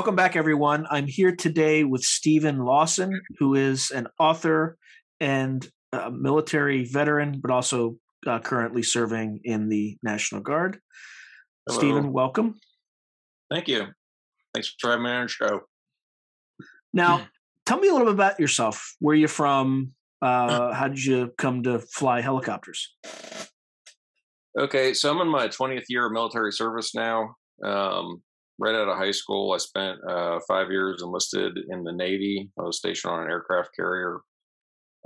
Welcome back, everyone. I'm here today with Stephen Lawson, who is an author and a military veteran, but also uh, currently serving in the National Guard. Hello. Stephen, welcome. Thank you. Thanks for having me on your show. Now, tell me a little bit about yourself. Where are you from? Uh, how did you come to fly helicopters? Okay, so I'm in my 20th year of military service now. Um, right out of high school, I spent uh, five years enlisted in the Navy. I was stationed on an aircraft carrier.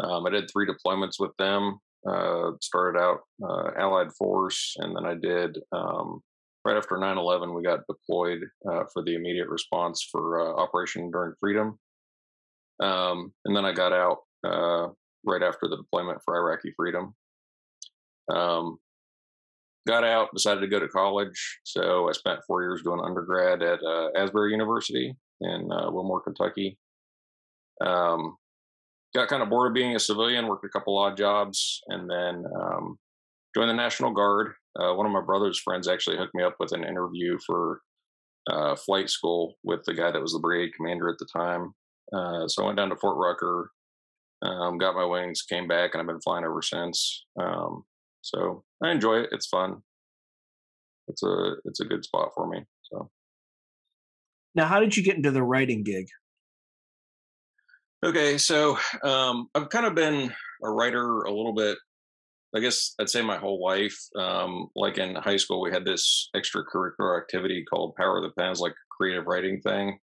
Um, I did three deployments with them. Uh, started out uh, Allied Force, and then I did um, right after 9 11, we got deployed uh, for the immediate response for uh, Operation Enduring Freedom. Um, and then I got out uh, right after the deployment for Iraqi Freedom. Um, got out, decided to go to college. So I spent four years doing undergrad at uh, Asbury University in uh, Wilmore, Kentucky. Um, got kind of bored of being a civilian, worked a couple odd jobs, and then um, joined the National Guard. Uh, one of my brother's friends actually hooked me up with an interview for uh, flight school with the guy that was the brigade commander at the time. Uh, so I went down to Fort Rucker, um, got my wings, came back, and I've been flying ever since. Um, so I enjoy it. It's fun. It's a it's a good spot for me. So Now, how did you get into the writing gig? okay, so um, I've kind of been a writer a little bit. I guess I'd say my whole life. Um, like in high school, we had this extracurricular activity called Power of the Pens, like a creative writing thing.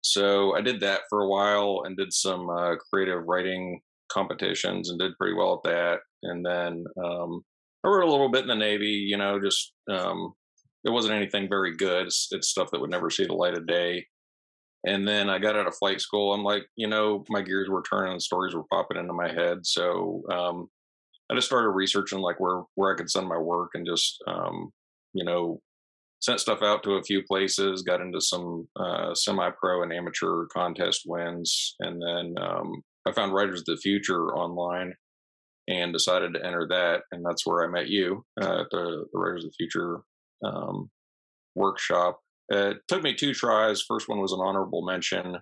So I did that for a while and did some uh, creative writing competitions and did pretty well at that. And then um, I wrote a little bit in the Navy, you know, just um, it wasn't anything very good. It's, it's stuff that would never see the light of day. And then I got out of flight school. I'm like, you know, my gears were turning and stories were popping into my head. So um, I just started researching like where where I could send my work and just um, you know sent stuff out to a few places. Got into some uh, semi-pro and amateur contest wins, and then um, I found Writers of the Future online and decided to enter that, and that's where I met you uh, at the, the Writers of the Future um, workshop. It took me two tries. First one was an honorable mention.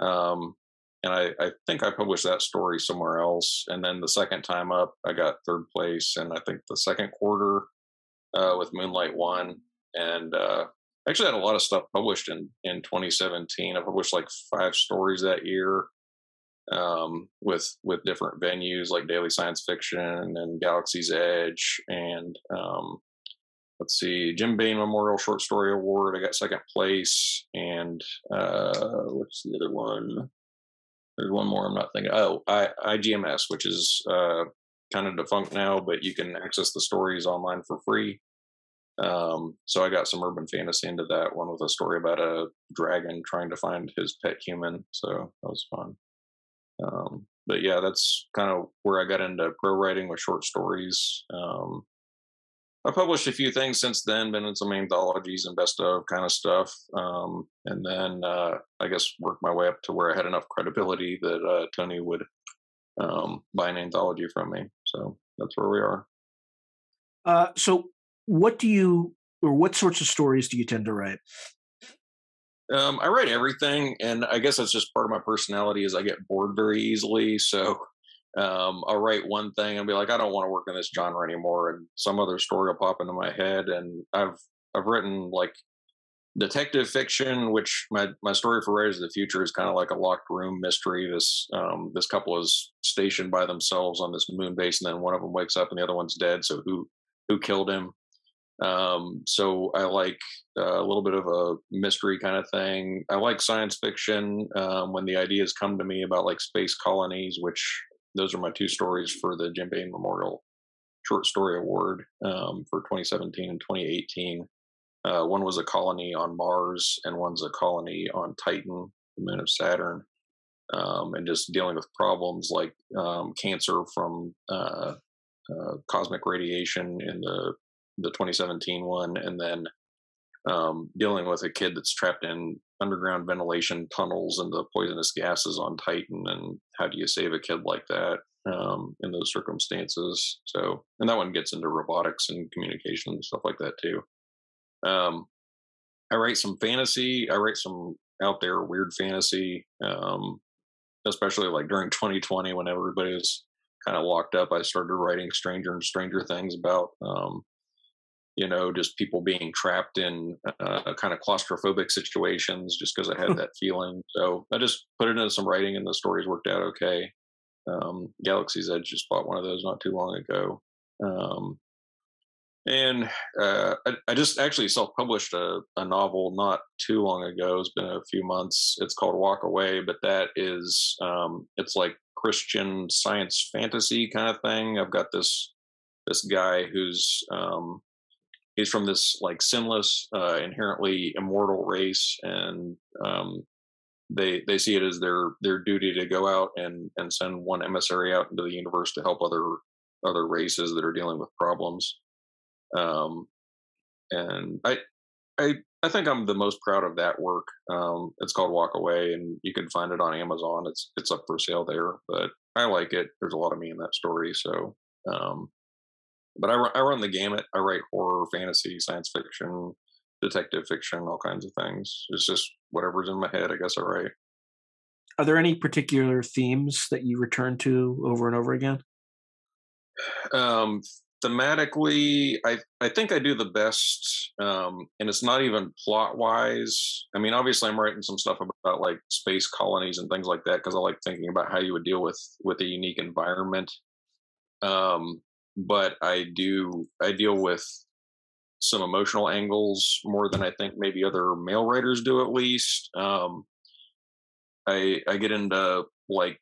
Um, and I, I, think I published that story somewhere else. And then the second time up, I got third place, and I think the second quarter uh, with Moonlight One, and uh, actually had a lot of stuff published in in 2017. I published like five stories that year um, with with different venues like Daily Science Fiction and Galaxy's Edge, and um, let's see, Jim Baen Memorial Short Story Award. I got second place, and uh, what's the other one? there's one more I'm not thinking. Oh, I, IGMS, which is uh, kind of defunct now, but you can access the stories online for free. Um, so I got some urban fantasy into that one with a story about a dragon trying to find his pet human. So that was fun. Um, but yeah, that's kind of where I got into pro writing with short stories. Um, I published a few things since then, been in some anthologies and best of kind of stuff. Um, and then uh, I guess worked my way up to where I had enough credibility that uh, Toni would um, buy an anthology from me. So that's where we are. Uh, so, what do you, or what sorts of stories do you tend to write? Um, I write everything, and I guess that's just part of my personality. Is I get bored very easily, so um, I'll write one thing and be like, I don't want to work in this genre anymore, and some other story will pop into my head. And I've I've written like detective fiction, which my my story for Writers of the Future is kind of like a locked room mystery. This um, this couple is stationed by themselves on this moon base, and then one of them wakes up and the other one's dead. So who who killed him? Um, so I like uh, a little bit of a mystery kind of thing. I like science fiction um, when the ideas come to me about like space colonies, which those are my two stories for the Jim Baen Memorial Short Story Award um, for 2017 and 2018. Uh, one was a colony on Mars, and one's a colony on Titan, the moon of Saturn, um, and just dealing with problems like um, cancer from uh, uh, cosmic radiation in the the 2017 one, and then um, dealing with a kid that's trapped in underground ventilation tunnels and the poisonous gases on Titan, and how do you save a kid like that um, in those circumstances? So, and that one gets into robotics and communication and stuff like that too. Um, I write some fantasy. I write some out there weird fantasy, um, especially like during 2020 when everybody was kind of locked up. I started writing stranger and stranger things about, um, you know, just people being trapped in uh, kind of claustrophobic situations just because I had that feeling. So I just put it into some writing and the stories worked out okay. Um, Galaxy's Edge just bought one of those not too long ago. Um, and uh, I, I, just actually self-published a, a, novel not too long ago. It's been a few months. It's called Walk Away, but that is um, it's like Christian science fantasy kind of thing. I've got this this guy who's um, he's from this like sinless, uh, inherently immortal race, and um, they they see it as their their duty to go out and and send one emissary out into the universe to help other other races that are dealing with problems. Um, and I I I think I'm the most proud of that work. Um, it's called Walk Away, and you can find it on Amazon. It's it's up for sale there, but I like it. There's a lot of me in that story, so. Um, but I, I run the gamut. I write horror, fantasy, science fiction, detective fiction, all kinds of things. It's just whatever's in my head. I guess I write. Are there any particular themes that you return to over and over again? Um, thematically, I I think I do the best, um, and it's not even plot wise. I mean, obviously, I'm writing some stuff about like space colonies and things like that because I like thinking about how you would deal with with a unique environment. Um, but I do I deal with some emotional angles more than I think maybe other male writers do at least. Um, I I get into like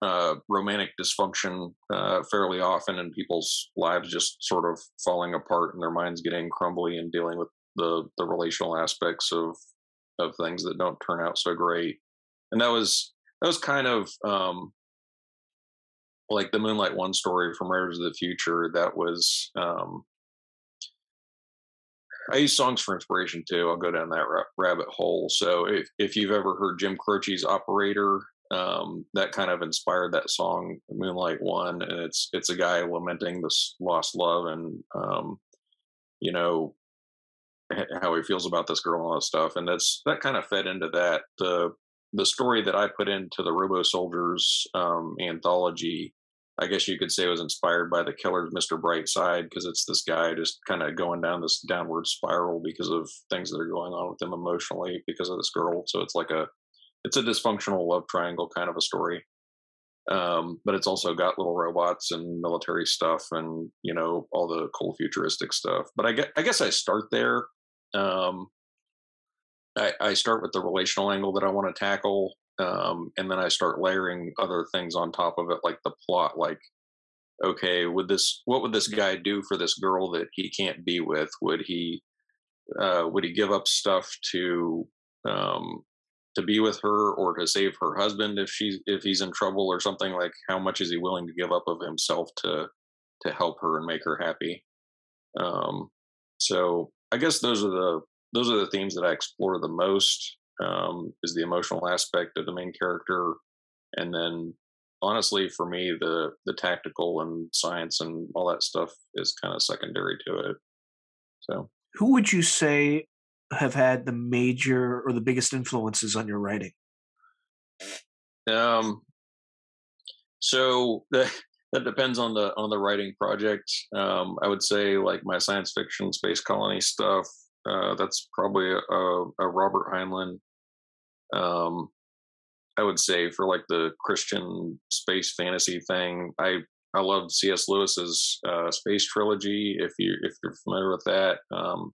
uh, romantic dysfunction uh, fairly often in people's lives just sort of falling apart and their minds getting crumbly and dealing with the the relational aspects of of things that don't turn out so great and that was that was kind of um like the moonlight one story from writers of the future that was um I use songs for inspiration too. I'll go down that rabbit hole. So if if you've ever heard Jim Croce's Operator, um, that kind of inspired that song moonlight one and it's it's a guy lamenting this lost love and um, you know how he feels about this girl and all that stuff and that's that kind of fed into that the the story that i put into the robosoldiers um, anthology i guess you could say it was inspired by the killer's mr brightside because it's this guy just kind of going down this downward spiral because of things that are going on with him emotionally because of this girl so it's like a it's a dysfunctional love triangle kind of a story. Um, but it's also got little robots and military stuff and you know all the cool futuristic stuff. But I get I guess I start there. Um, I, I start with the relational angle that I want to tackle, um, and then I start layering other things on top of it, like the plot. Like, okay, would this what would this guy do for this girl that he can't be with? Would he uh, would he give up stuff to um, to be with her or to save her husband if she's if he's in trouble or something like how much is he willing to give up of himself to to help her and make her happy um so i guess those are the those are the themes that i explore the most um is the emotional aspect of the main character and then honestly for me the the tactical and science and all that stuff is kind of secondary to it so who would you say have had the major or the biggest influences on your writing? Um, so that that depends on the on the writing project. Um, I would say like my science fiction space colony stuff. Uh, that's probably a, a Robert Heinlein. Um, I would say for like the Christian space fantasy thing, I I love C.S. Lewis's uh, space trilogy. If you if you're familiar with that, um,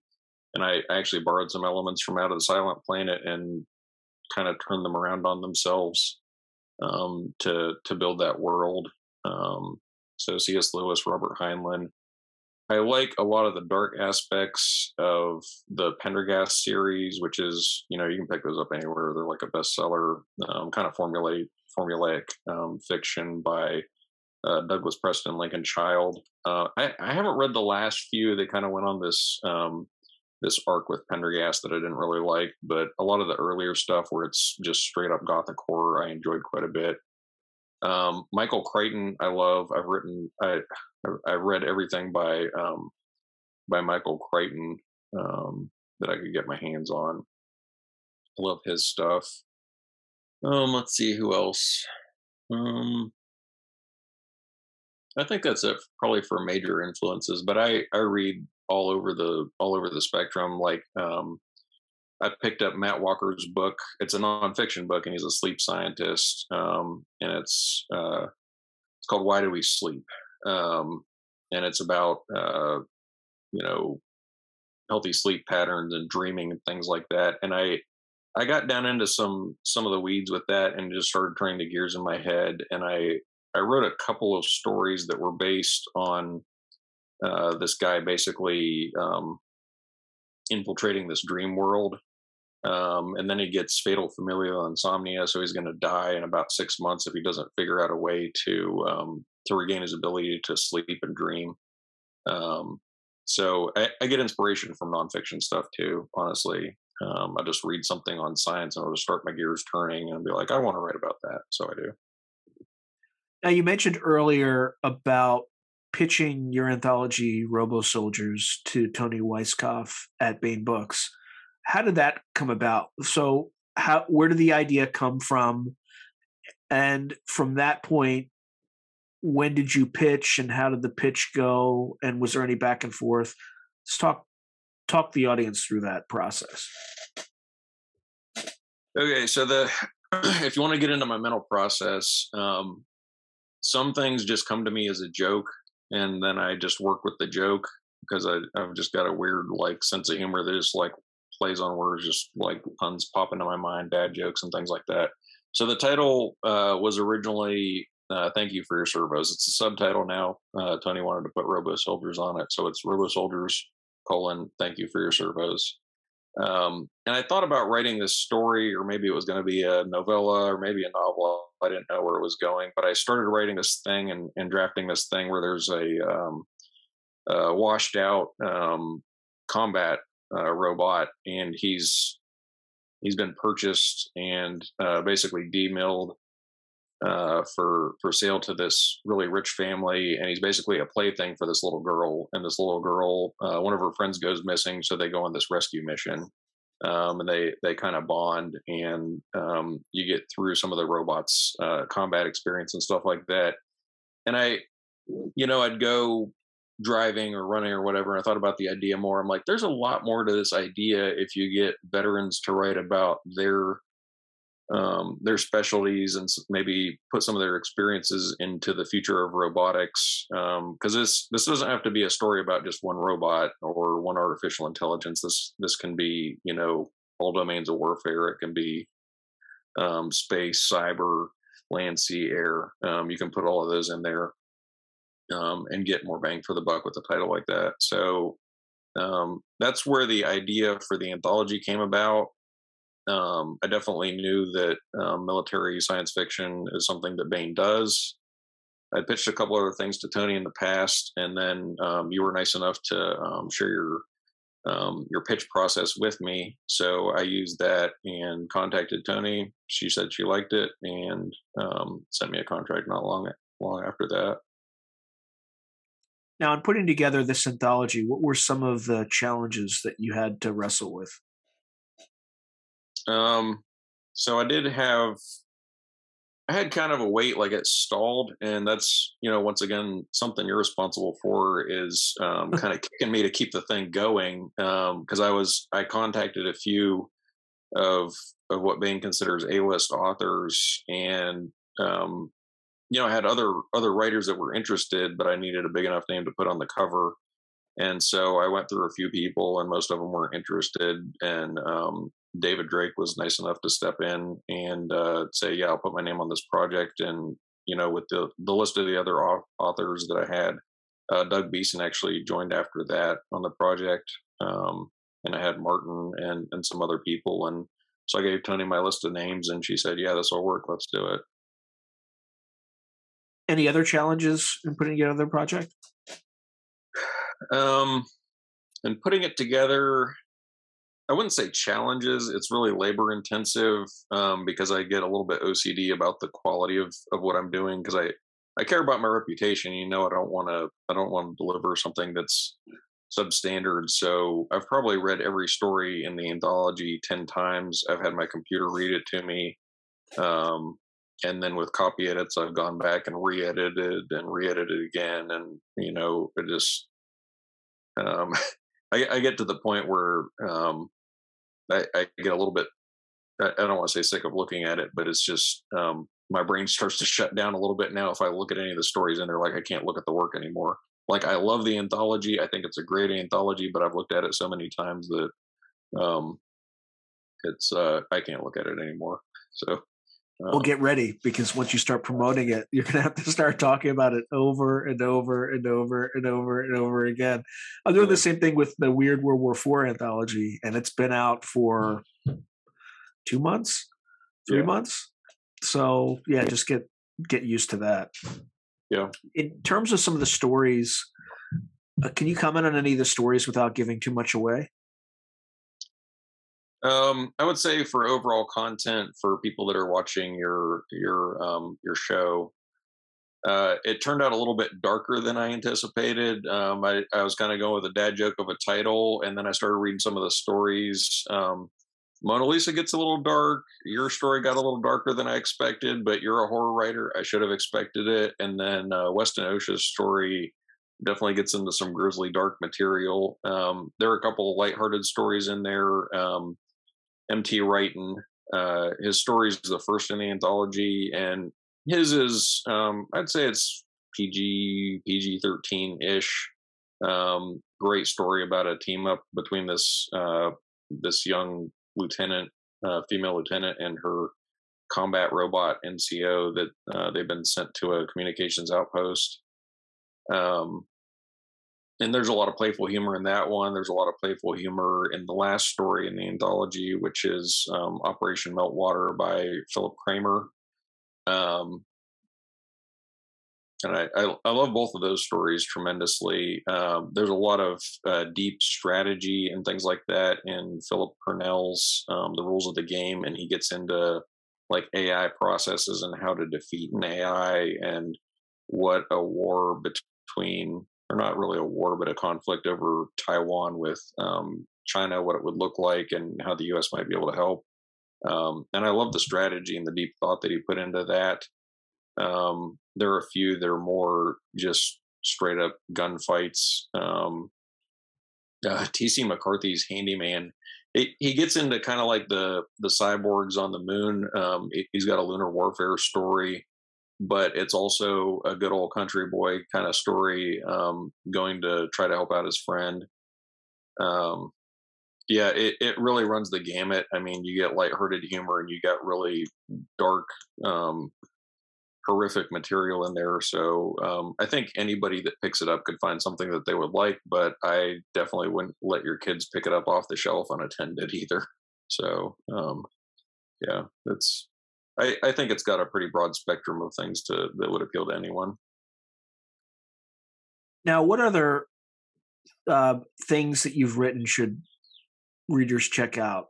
and I, actually borrowed some elements from Out of the Silent Planet and kind of turned them around on themselves um, to to build that world. Um, so C.S. Lewis, Robert Heinlein. I like a lot of the dark aspects of the Pendergast series, which is you know you can pick those up anywhere. They're like a bestseller, um, kind of formulaic formulaic um, fiction by uh, Douglas Preston Lincoln Child. Uh, I, I, haven't read the last few. They kind of went on this um, this arc with Pendergast that I didn't really like, but a lot of the earlier stuff where it's just straight up gothic horror, I enjoyed quite a bit. Um, Michael Crichton, I love. I've written, I, I read everything by um, by Michael Crichton. Um, that I could get my hands on. I love his stuff. Um, let's see who else. Um, I think that's it probably for major influences, but I I read all over the all over the spectrum. Like um, I picked up Matt Walker's book. It's a nonfiction book, and he's a sleep scientist. Um, and it's uh, it's called Why Do We Sleep? Um, and it's about uh, you know healthy sleep patterns and dreaming and things like that. And I I got down into some some of the weeds with that and just started turning the gears in my head. And I I wrote a couple of stories that were based on uh, this guy basically um, infiltrating this dream world. Um, and then he gets fatal familial insomnia, so he's going to die in about six months if he doesn't figure out a way to um, to regain his ability to sleep and dream. Um, so I, I, get inspiration from nonfiction stuff too. Honestly, um, I just read something on science and it'll just start my gears turning and be like, I want to write about that. So I do. Now you mentioned earlier about pitching your anthology Robosoldiers to Toni Weisskopf at Baen Books. How did that come about? So how where did the idea come from? And from that point, when did you pitch and how did the pitch go? And was there any back and forth? Let's talk talk the audience through that process. Okay, so the if you want to get into my mental process, um, some things just come to me as a joke and then I just work with the joke because I, I've just got a weird like sense of humor that just like plays on words, just like puns pop into my mind, dad jokes and things like that. So the title uh, was originally uh, "Thank You for Your Servos." It's a subtitle now. Uh, Toni wanted to put Robosoldiers on it, so it's Robosoldiers colon Thank You for Your Servos. Um, and I thought about writing this story, or maybe it was going to be a novella, or maybe a novel. I didn't know where it was going, but I started writing this thing and, and drafting this thing where there's a um, uh, washed out um, combat uh, robot, and he's he's been purchased and uh, basically demilled uh, for for sale to this really rich family, and he's basically a plaything for this little girl. And this little girl, uh, one of her friends goes missing, so they go on this rescue mission, um, and they they kind of bond, and um, you get through some of the robots' uh, combat experience and stuff like that. And I, you know, I'd go driving or running or whatever. I thought about the idea more. I'm like, there's a lot more to this idea if you get veterans to write about their um, their specialties and maybe put some of their experiences into the future of robotics. Because um, this this doesn't have to be a story about just one robot or one artificial intelligence. This this can be you know all domains of warfare. It can be um, space, cyber, land, sea, air. Um, you can put all of those in there um, and get more bang for the buck with a title like that. So um, that's where the idea for the anthology came about um, I definitely knew that um, military science fiction is something that Baen does. I pitched a couple other things to Toni in the past, and then um, you were nice enough to um, share your your pitch process with me. So I used that and contacted Toni. She said she liked it and sent me a contract not long long after that. Now, in putting together this anthology, what were some of the challenges that you had to wrestle with? Um, so I did have, I had kind of a wait, like it stalled, and that's you know once again something you're responsible for is um, kind of kicking me to keep the thing going because um, I was I contacted a few of of what Baen considers A-list authors, and um, you know I had other other writers that were interested, but I needed a big enough name to put on the cover. And so I went through a few people, and most of them weren't interested. And um, David Drake was nice enough to step in and uh, say, "Yeah, I'll put my name on this project." And you know, with the the list of the other authors that I had, uh, Doug Beason actually joined after that on the project, um, and I had Martin and and some other people. And so I gave Toni my list of names, and she said, "Yeah, this will work. Let's do it." Any other challenges in putting together the project? Um, and putting it together, I wouldn't say challenges. It's really labor intensive um, because I get a little bit OCD about the quality of of what I'm doing because I I care about my reputation. You know, I don't want to I don't want to deliver something that's substandard. So I've probably read every story in the anthology 10 times. I've had my computer read it to me. Um, and then with copy edits, I've gone back and re edited and re edited again. And, you know, it just, um, I, I, get to the point where um, I, I, get a little bit, I, I don't want to say sick of looking at it, but it's just, um, my brain starts to shut down a little bit now if I look at any of the stories in there, like I can't look at the work anymore like I love the anthology. I think it's a great anthology, but I've looked at it so many times that um it's uh I can't look at it anymore. So well, get ready because once you start promoting it, you're going to have to start talking about it over and over and over and over and over again. I'm doing the same thing with the Weird World War IV anthology, and it's been out for two months, three yeah. months. So yeah, just get get used to that. Yeah. In terms of some of the stories, uh, can you comment on any of the stories without giving too much away? Um, I would say for overall content for people that are watching your your um, your show, uh, it turned out a little bit darker than I anticipated. Um, I, I was kind of going with a dad joke of a title, and then I started reading some of the stories. Um, Monalisa gets a little dark. Your story got a little darker than I expected, but you're a horror writer. I should have expected it. And then uh, Weston Ochse's story definitely gets into some grisly, dark material. Um, there are a couple of lighthearted stories in there. Um, M.T. Reiten, uh, his story is the first in the anthology, and his is, um, I'd say it's PG, PG 13 ish. Um, great story about a team up between this uh, this young lieutenant, uh, female lieutenant, and her combat robot NCO that uh, they've been sent to a communications outpost. Um, and there's a lot of playful humor in that one. There's a lot of playful humor in the last story in the anthology, which is um, Operation Meltwater by Philip Kramer. Um, and I, I, I, love both of those stories tremendously. Um, there's a lot of uh, deep strategy and things like that in Philip Purnell's um, The Rules of the Game, and he gets into like AI processes and how to defeat an AI and what a war between, or not really a war, but a conflict over Taiwan with um, China, what it would look like, and how the U.S. might be able to help. Um, and I love the strategy and the deep thought that he put into that. Um, there are a few that are more just straight up gunfights. Um, uh, TC McCarthy's Handyman. It, he gets into kind of like the the cyborgs on the moon. Um, it, he's got a lunar warfare story, but it's also a good old country boy kind of story, um, going to try to help out his friend. Um, yeah, it, it really runs the gamut. I mean, you get lighthearted humor and you got really dark um, horrific material in there. So um, I think anybody that picks it up could find something that they would like, but I definitely wouldn't let your kids pick it up off the shelf unattended either. So um, yeah, it's I, I think it's got a pretty broad spectrum of things to that would appeal to anyone. Now, what other uh, things that you've written should readers check out?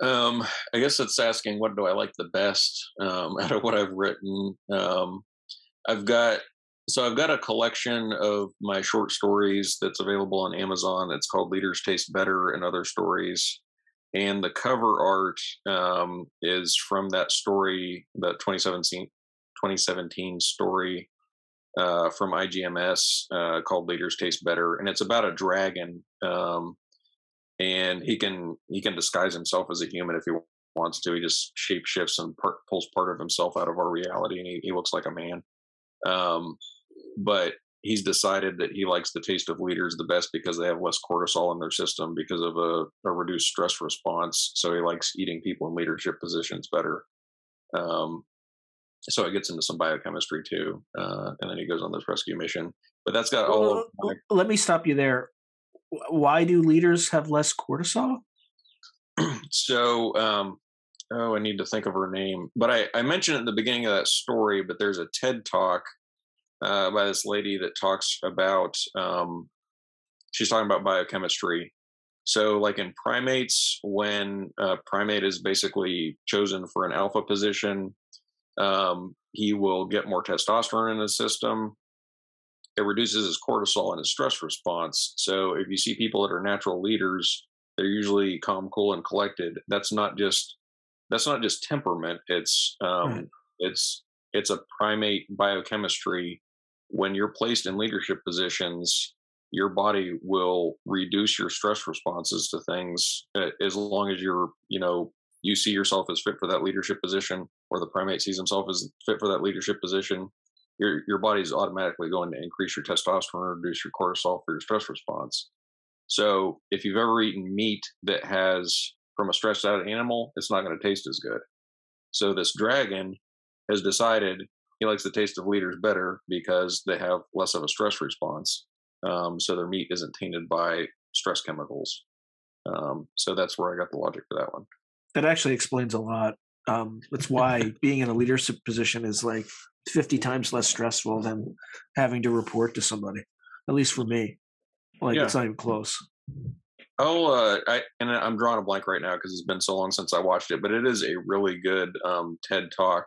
Um, I guess it's asking what do I like the best um, out of what I've written. Um, I've got so I've got a collection of my short stories that's available on Amazon. It's called Leaders Taste Better and Other Stories. And the cover art um, is from that story, the 2017, 2017 story uh, from IGMS uh, called Leaders Taste Better. And it's about a dragon um, and he can he can disguise himself as a human if he wants to. He just shapeshifts and part, pulls part of himself out of our reality, and he, he looks like a man. Um, but he's decided that he likes the taste of leaders the best because they have less cortisol in their system because of a, a reduced stress response. So he likes eating people in leadership positions better. Um, so it gets into some biochemistry too, uh, and then he goes on this rescue mission. But that's got all. Well, my- let me stop you there why do leaders have less cortisol? so, um, oh, I need to think of her name, but I, I mentioned at the beginning of that story. But there's a TED talk uh, by this lady that talks about. Um, she's talking about biochemistry. So, like in primates, when a primate is basically chosen for an alpha position, um, he will get more testosterone in his system it reduces his cortisol and his stress response. So if you see people that are natural leaders, they're usually calm, cool, and collected. That's not just that's not just temperament. It's um, right. it's it's a primate biochemistry. When you're placed in leadership positions, your body will reduce your stress responses to things uh, as long as you're you know you see yourself as fit for that leadership position or the primate sees himself as fit for that leadership position your your body's automatically going to increase your testosterone reduce your cortisol for your stress response. So if you've ever eaten meat that has from a stressed out animal it's not going to taste as good. So this dragon has decided he likes the taste of leaders better because they have less of a stress response um, so their meat isn't tainted by stress chemicals. Um, so that's where I got the logic for that one. That actually explains a lot. Um, that's why being in a leadership position is like 50 times less stressful than having to report to somebody, at least for me. Like yeah. it's not even close. Oh, uh, I and I'm drawing a blank right now because it's been so long since I watched it, but it is a really good um, TED talk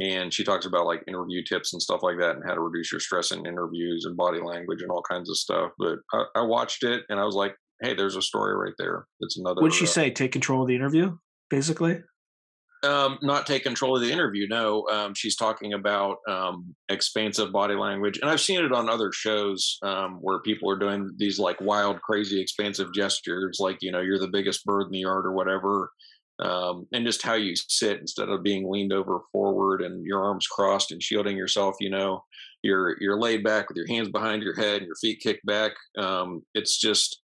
and she talks about like interview tips and stuff like that and how to reduce your stress in interviews and body language and all kinds of stuff but i, I watched it and i was like hey there's a story right there. It's another what did she uh, say? Take control of the interview basically? Um, not take control of the interview no um, she's talking about um, expansive body language and i've seen it on other shows um, where people are doing these like wild crazy expansive gestures like you know you're the biggest bird in the yard or whatever um, and just how you sit instead of being leaned over forward and your arms crossed and shielding yourself. You know, you're you're laid back with your hands behind your head and your feet kicked back. Um, it's just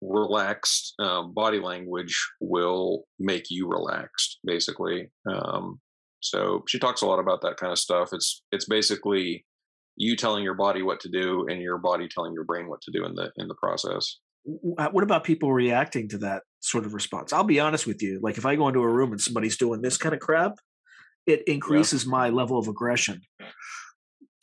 relaxed um, body language will make you relaxed, basically. Um, so she talks a lot about that kind of stuff. It's it's basically you telling your body what to do and your body telling your brain what to do in the in the process what about people reacting to that sort of response? I'll be honest with you. Like if I go into a room and somebody's doing this kind of crap, it increases yeah. my level of aggression.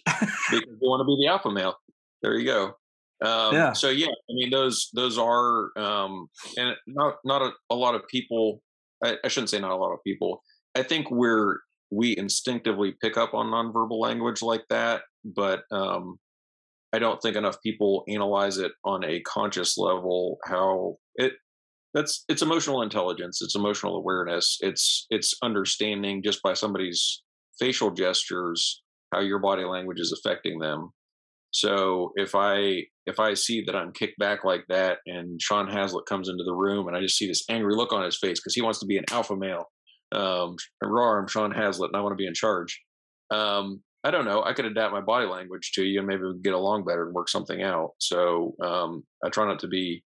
because you want to be the alpha male. There you go. Um, yeah. So yeah, I mean those those are um, and not not a, a lot of people. I, I, shouldn't say not a lot of people. I think we're we instinctively pick up on nonverbal language like that, but um, I don't think enough people analyze it on a conscious level. How it that's it's emotional intelligence, it's emotional awareness, it's it's understanding just by somebody's facial gestures how your body language is affecting them. So if I if I see that I'm kicked back like that, and Sean Hazlett comes into the room, and I just see this angry look on his face because he wants to be an alpha male, um, I'm Sean Hazlett, and I want to be in charge. Um, I don't know. I could adapt my body language to you and maybe get along better and work something out. So um, I try not to be,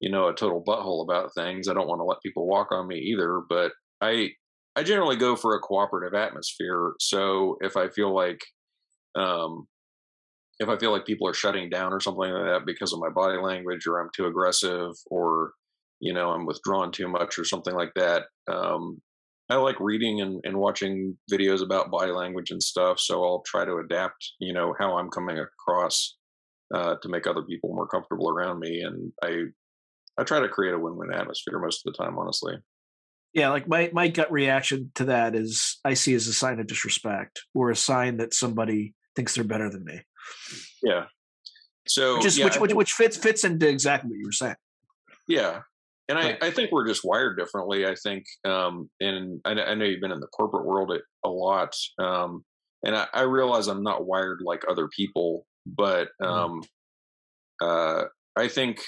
you know, a total butthole about things. I don't want to let people walk on me either. But I I generally go for a cooperative atmosphere. So if I feel like um, if I feel like people are shutting down or something like that because of my body language, or I'm too aggressive, or you know I'm withdrawn too much, or something like that, um, I like reading and, and watching videos about body language and stuff. So I'll try to adapt, you know, how I'm coming across uh, to make other people more comfortable around me. And I, I try to create a win-win atmosphere most of the time, honestly. Yeah, like my my gut reaction to that is I see as a sign of disrespect or a sign that somebody thinks they're better than me. Yeah. So which is, yeah, which, which, which fits fits into exactly what you were saying. Yeah, and I, I, think we're just wired differently. I think, um, and I, I, know you've been in the corporate world a lot, um, and I, I, realize I'm not wired like other people, but mm-hmm. um, uh, I think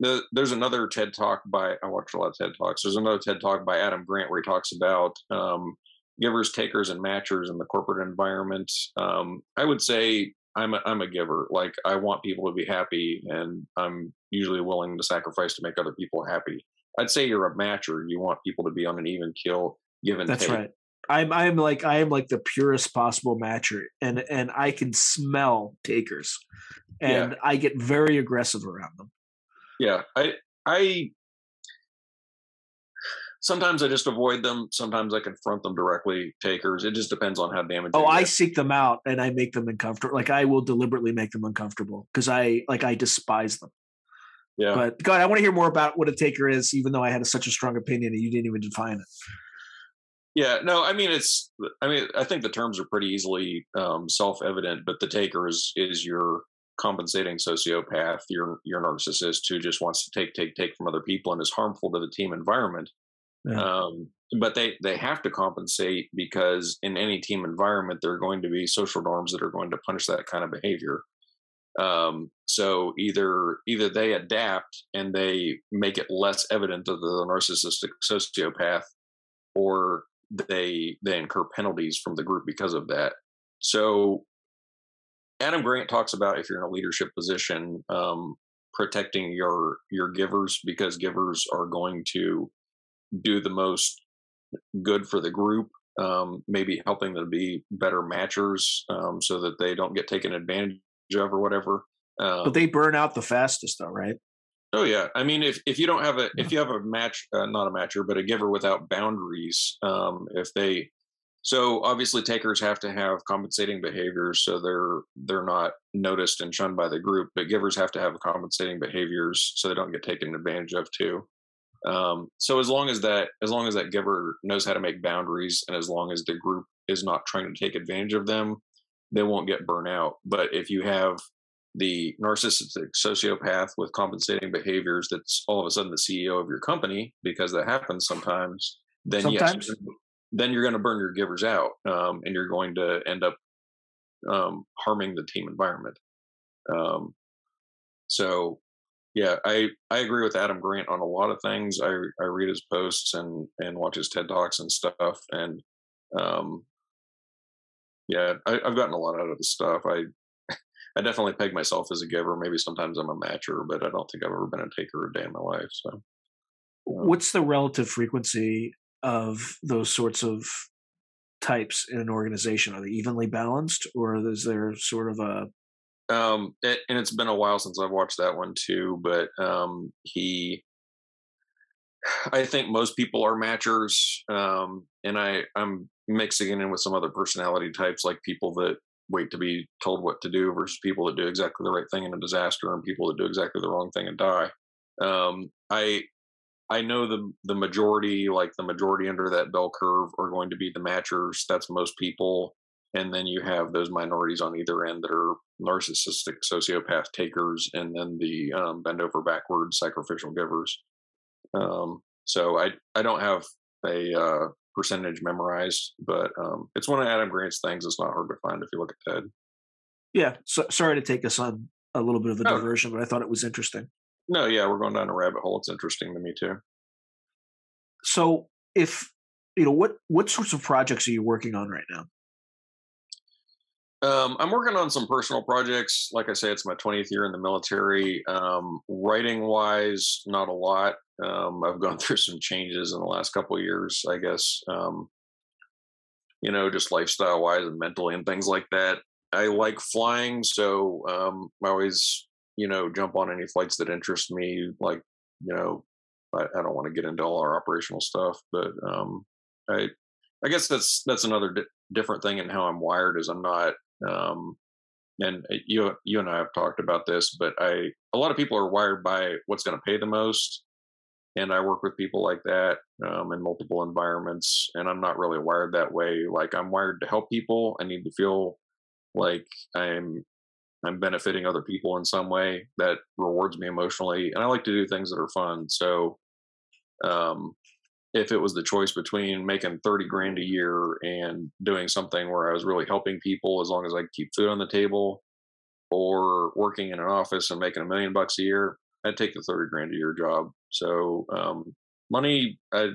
the, there's another TED talk by I watch a lot of TED talks. There's another TED talk by Adam Grant where he talks about um, givers, takers, and matchers in the corporate environment. Um, I would say I'm a, I'm a giver. Like I want people to be happy, and I'm usually willing to sacrifice to make other people happy. I'd say you're a matcher. You want people to be on an even kill, give and That's take. right. I'm I'm like I am like the purest possible matcher, and and I can smell takers, and yeah. I get very aggressive around them. Yeah, I I sometimes I just avoid them. Sometimes I confront them directly. Takers. It just depends on how damaging. Oh, I seek them out and I make them uncomfortable. Like I will deliberately make them uncomfortable because I like I despise them. Yeah. But God, I want to hear more about what a taker is, even though I had such a strong opinion and you didn't even define it. Yeah, no, I mean it's. I mean, I think the terms are pretty easily um, self-evident, but the taker is is your compensating sociopath, your your narcissist who just wants to take, take, take from other people and is harmful to the team environment. Yeah. Um, but they they have to compensate because in any team environment there are going to be social norms that are going to punish that kind of behavior. Um, so either either they adapt and they make it less evident to the narcissistic sociopath, or they they incur penalties from the group because of that. So Adam Grant talks about if you're in a leadership position, um, protecting your your givers because givers are going to do the most good for the group. Um, maybe helping them be better matchers um, so that they don't get taken advantage of or whatever. Um, but they burn out the fastest, though, right? Oh yeah, I mean, if if you don't have a if you have a match, uh, not a matcher, but a giver without boundaries, um, if they, so obviously takers have to have compensating behaviors, so they're they're not noticed and shunned by the group. But givers have to have compensating behaviors, so they don't get taken advantage of too. Um, so as long as that as long as that giver knows how to make boundaries, and as long as the group is not trying to take advantage of them, they won't get burnt out. But if you have the narcissistic sociopath with compensating behaviors that's all of a sudden the CEO of your company because that happens sometimes, then sometimes. yes, then you're going to burn your givers out um, and you're going to end up um, harming the team environment. Um, so yeah, I, I agree with Adam Grant on a lot of things. I, I read his posts and, and watch his TED talks and stuff. And, um, yeah, I, have gotten a lot out of the stuff. I I definitely peg myself as a giver. Maybe sometimes I'm a matcher, but I don't think I've ever been a taker a day in my life. So, what's the relative frequency of those sorts of types in an organization? Are they evenly balanced, or is there sort of a um, it, and it's been a while since I've watched that one too, but um, he, I think most people are matchers, um, and I I'm mixing it in with some other personality types, like people that wait to be told what to do versus people that do exactly the right thing in a disaster and people that do exactly the wrong thing and die. Um, I I know the the majority, like the majority under that bell curve, are going to be the matchers. That's most people, and then you have those minorities on either end that are narcissistic sociopath takers, and then the um, bend over backwards sacrificial givers. Um, so I I don't have a uh, percentage memorized, but um, it's one of Adam Grant's things. It's not hard to find if you look at TED. Yeah, so, sorry to take us on a little bit of a no. diversion, but I thought it was interesting. No, yeah, we're going down a rabbit hole. It's interesting to me too. So, if you know what what sorts of projects are you working on right now? Um, I'm working on some personal projects. Like I say, it's my 20th year in the military. Um, writing wise, not a lot. Um, I've gone through some changes in the last couple of years, I guess. Um, you know, just lifestyle wise and mentally and things like that. I like flying, so um, I always, you know, jump on any flights that interest me. Like, you know, I, I don't want to get into all our operational stuff, but um, I, I guess that's that's another di- different thing in how I'm wired. Is I'm not um, and you you and I have talked about this, but I a lot of people are wired by what's going to pay the most, and I work with people like that um, in multiple environments, and I'm not really wired that way. Like I'm wired to help people. I need to feel like I'm I'm benefiting other people in some way that rewards me emotionally, and I like to do things that are fun. So, um, if it was the choice between making 30 grand a year and doing something where I was really helping people as long as I keep food on the table or working in an office and making a million bucks a year, I'd take the 30 grand a year job. So, um, money, I,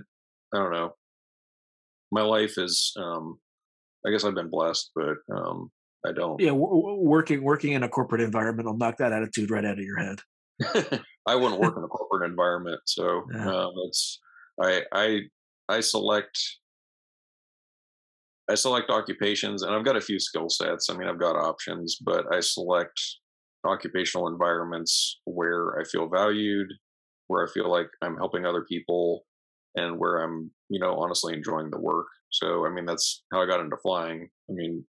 I don't know. My life is, um, I guess I've been blessed, but, um, I don't. Yeah. W- working, working in a corporate environment will knock that attitude right out of your head. I wouldn't work in a corporate environment. So, yeah. um, it's, I I I select I select occupations, and I've got a few skill sets. I mean, I've got options, but I select occupational environments where I feel valued, where I feel like I'm helping other people, and where I'm, you know, honestly enjoying the work. So, I mean, that's how I got into flying. I mean,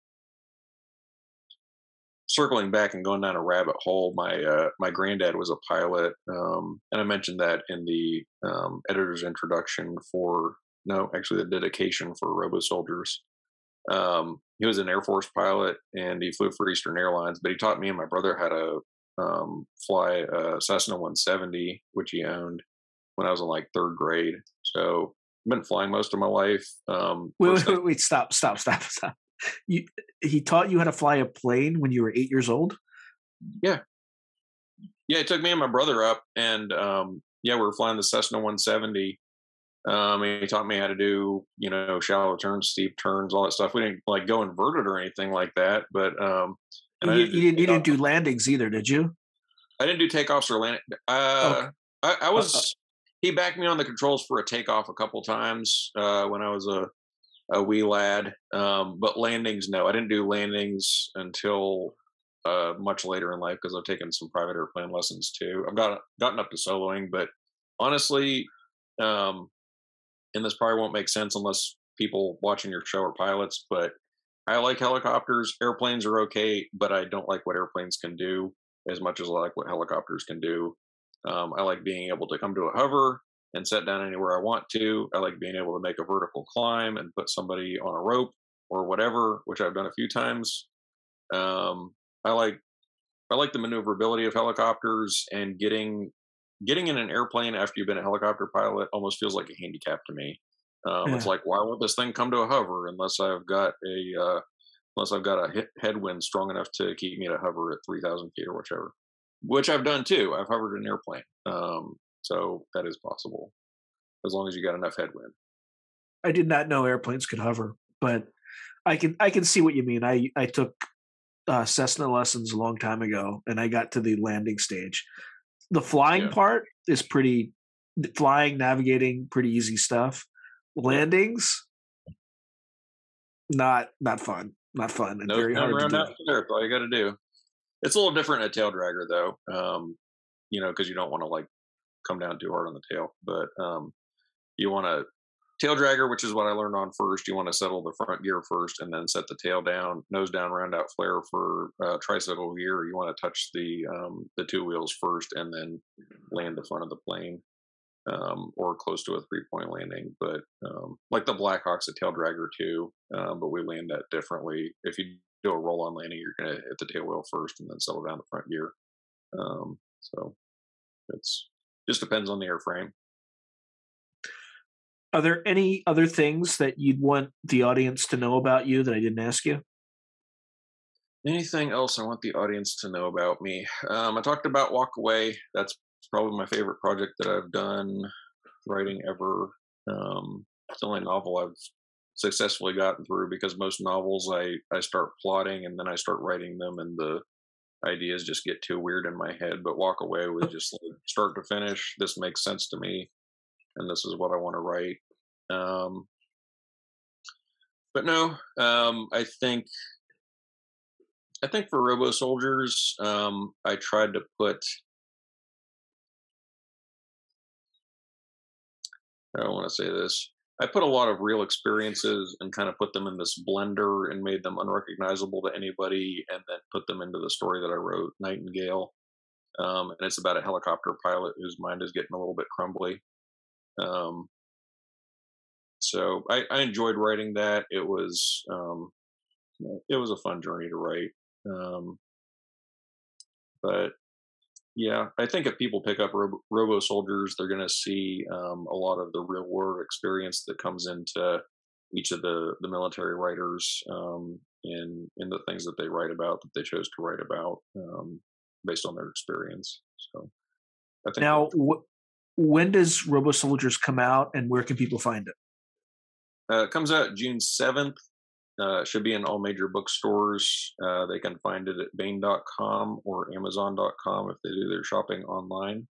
circling back and going down a rabbit hole, my uh, my granddad was a pilot, um, and I mentioned that in the um, editor's introduction for no, actually the dedication for Robosoldiers. Um, he was an Air Force pilot and he flew for Eastern Airlines, but he taught me and my brother how to um, fly a Cessna 170, which he owned when I was in like third grade. So I've been flying most of my life. Um, wait, wait, wait, wait, stop, stop, stop, stop. You, he taught you how to fly a plane when you were eight years old. Yeah, yeah. It took me and my brother up, and um, yeah, we were flying the Cessna 170. Um, and he taught me how to do, you know, shallow turns, steep turns, all that stuff. We didn't like go inverted or anything like that, but um, you, you, didn't, you didn't do landings either, did you? I didn't do takeoffs or landing. Uh, okay. I, I, was. Uh, he backed me on the controls for a takeoff a couple times uh, when I was a a wee lad. Um, but landings, no, I didn't do landings until uh, much later in life because I've taken some private airplane lessons too. I've got gotten up to soloing, but honestly, um, and this probably won't make sense unless people watching your show are pilots, but I like helicopters. Airplanes are okay, but I don't like what airplanes can do as much as I like what helicopters can do. Um, I like being able to come to a hover and set down anywhere I want to. I like being able to make a vertical climb and put somebody on a rope or whatever, which I've done a few times. Um, I like I like the maneuverability of helicopters and getting getting in an airplane after you've been a helicopter pilot almost feels like a handicap to me. Um, yeah. It's like why would this thing come to a hover unless I've got a uh, unless I've got a headwind strong enough to keep me to hover at three thousand feet or whichever, which I've done too. I've hovered an airplane, um, so that is possible as long as you got enough headwind. I did not know airplanes could hover, but I can I can see what you mean. I I took uh, Cessna lessons a long time ago, and I got to the landing stage. The flying yeah. part is pretty flying, navigating, pretty easy stuff. Landings, not not fun, not fun, and nope, very hard to do. There, all you got to do. It's a little different a tail dragger though, um, you know, because you don't want to like come down too hard on the tail, but um, you want to tail dragger, which is what I learned on first. You want to settle the front gear first, and then set the tail down, nose down, round out flare for uh, tricycle gear. You want to touch the um, the two wheels first, and then land the front of the plane, um, or close to a three point landing. But um, like the Blackhawk's a tail dragger too, um, but we land that differently. If you do a roll on landing, you're going to hit the tail wheel first, and then settle down the front gear. Um, so it's just depends on the airframe. Are there any other things that you'd want the audience to know about you that I didn't ask you? Anything else I want the audience to know about me? Um, I talked about Walk Away. That's probably my favorite project that I've done writing ever. Um, it's the only novel I've successfully gotten through because most novels I, I start plotting and then I start writing them and the ideas just get too weird in my head. But Walk Away with just like start to finish. This makes sense to me and this is what I want to write. Um, but no, um, I think I think for Robosoldiers, um, I tried to put. I don't want to say this. I put a lot of real experiences and kind of put them in this blender and made them unrecognizable to anybody, and then put them into the story that I wrote, Nightingale. Um, and it's about a helicopter pilot whose mind is getting a little bit crumbly. Um, so I, I, enjoyed writing that. It was um, it was a fun journey to write. Um, but yeah, I think if people pick up Robo, Robosoldiers, they're going to see um, a lot of the real world experience that comes into each of the the military writers um, in in the things that they write about that they chose to write about um, based on their experience. So I think now, when does Robosoldiers come out, and where can people find it? Uh, it comes out June seventh. Uh, should be in all major bookstores. Uh, they can find it at Baen.com or Amazon.com if they do their shopping online.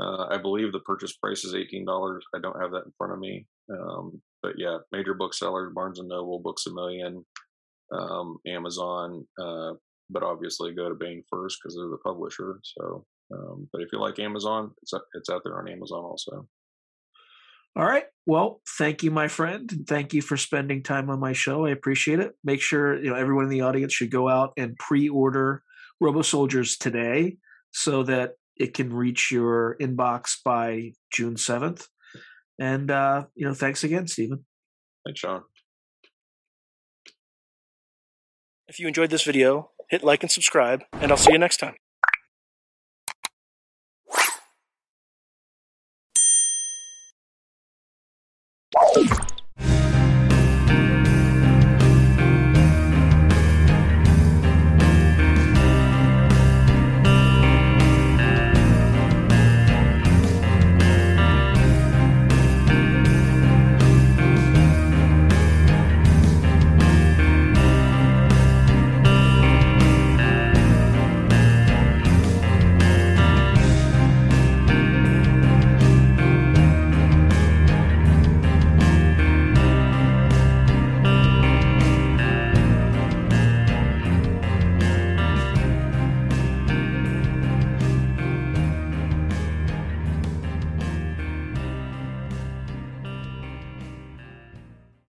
Uh, I believe the purchase price is eighteen dollars. I don't have that in front of me, um, but yeah, major booksellers: Barnes and Noble, Books a Million, um, Amazon. Uh, but obviously, go to Baen first because they're the publisher. So um, but if you like Amazon, it's it's out there on Amazon also. All right. Well, thank you, my friend. Thank you for spending time on my show. I appreciate it. Make sure you know everyone in the audience should go out and pre-order Robosoldiers today so that it can reach your inbox by June seventh. And uh, you know, thanks again, Stephen. Thanks, Sean. If you enjoyed this video, hit like and subscribe, and I'll see you next time.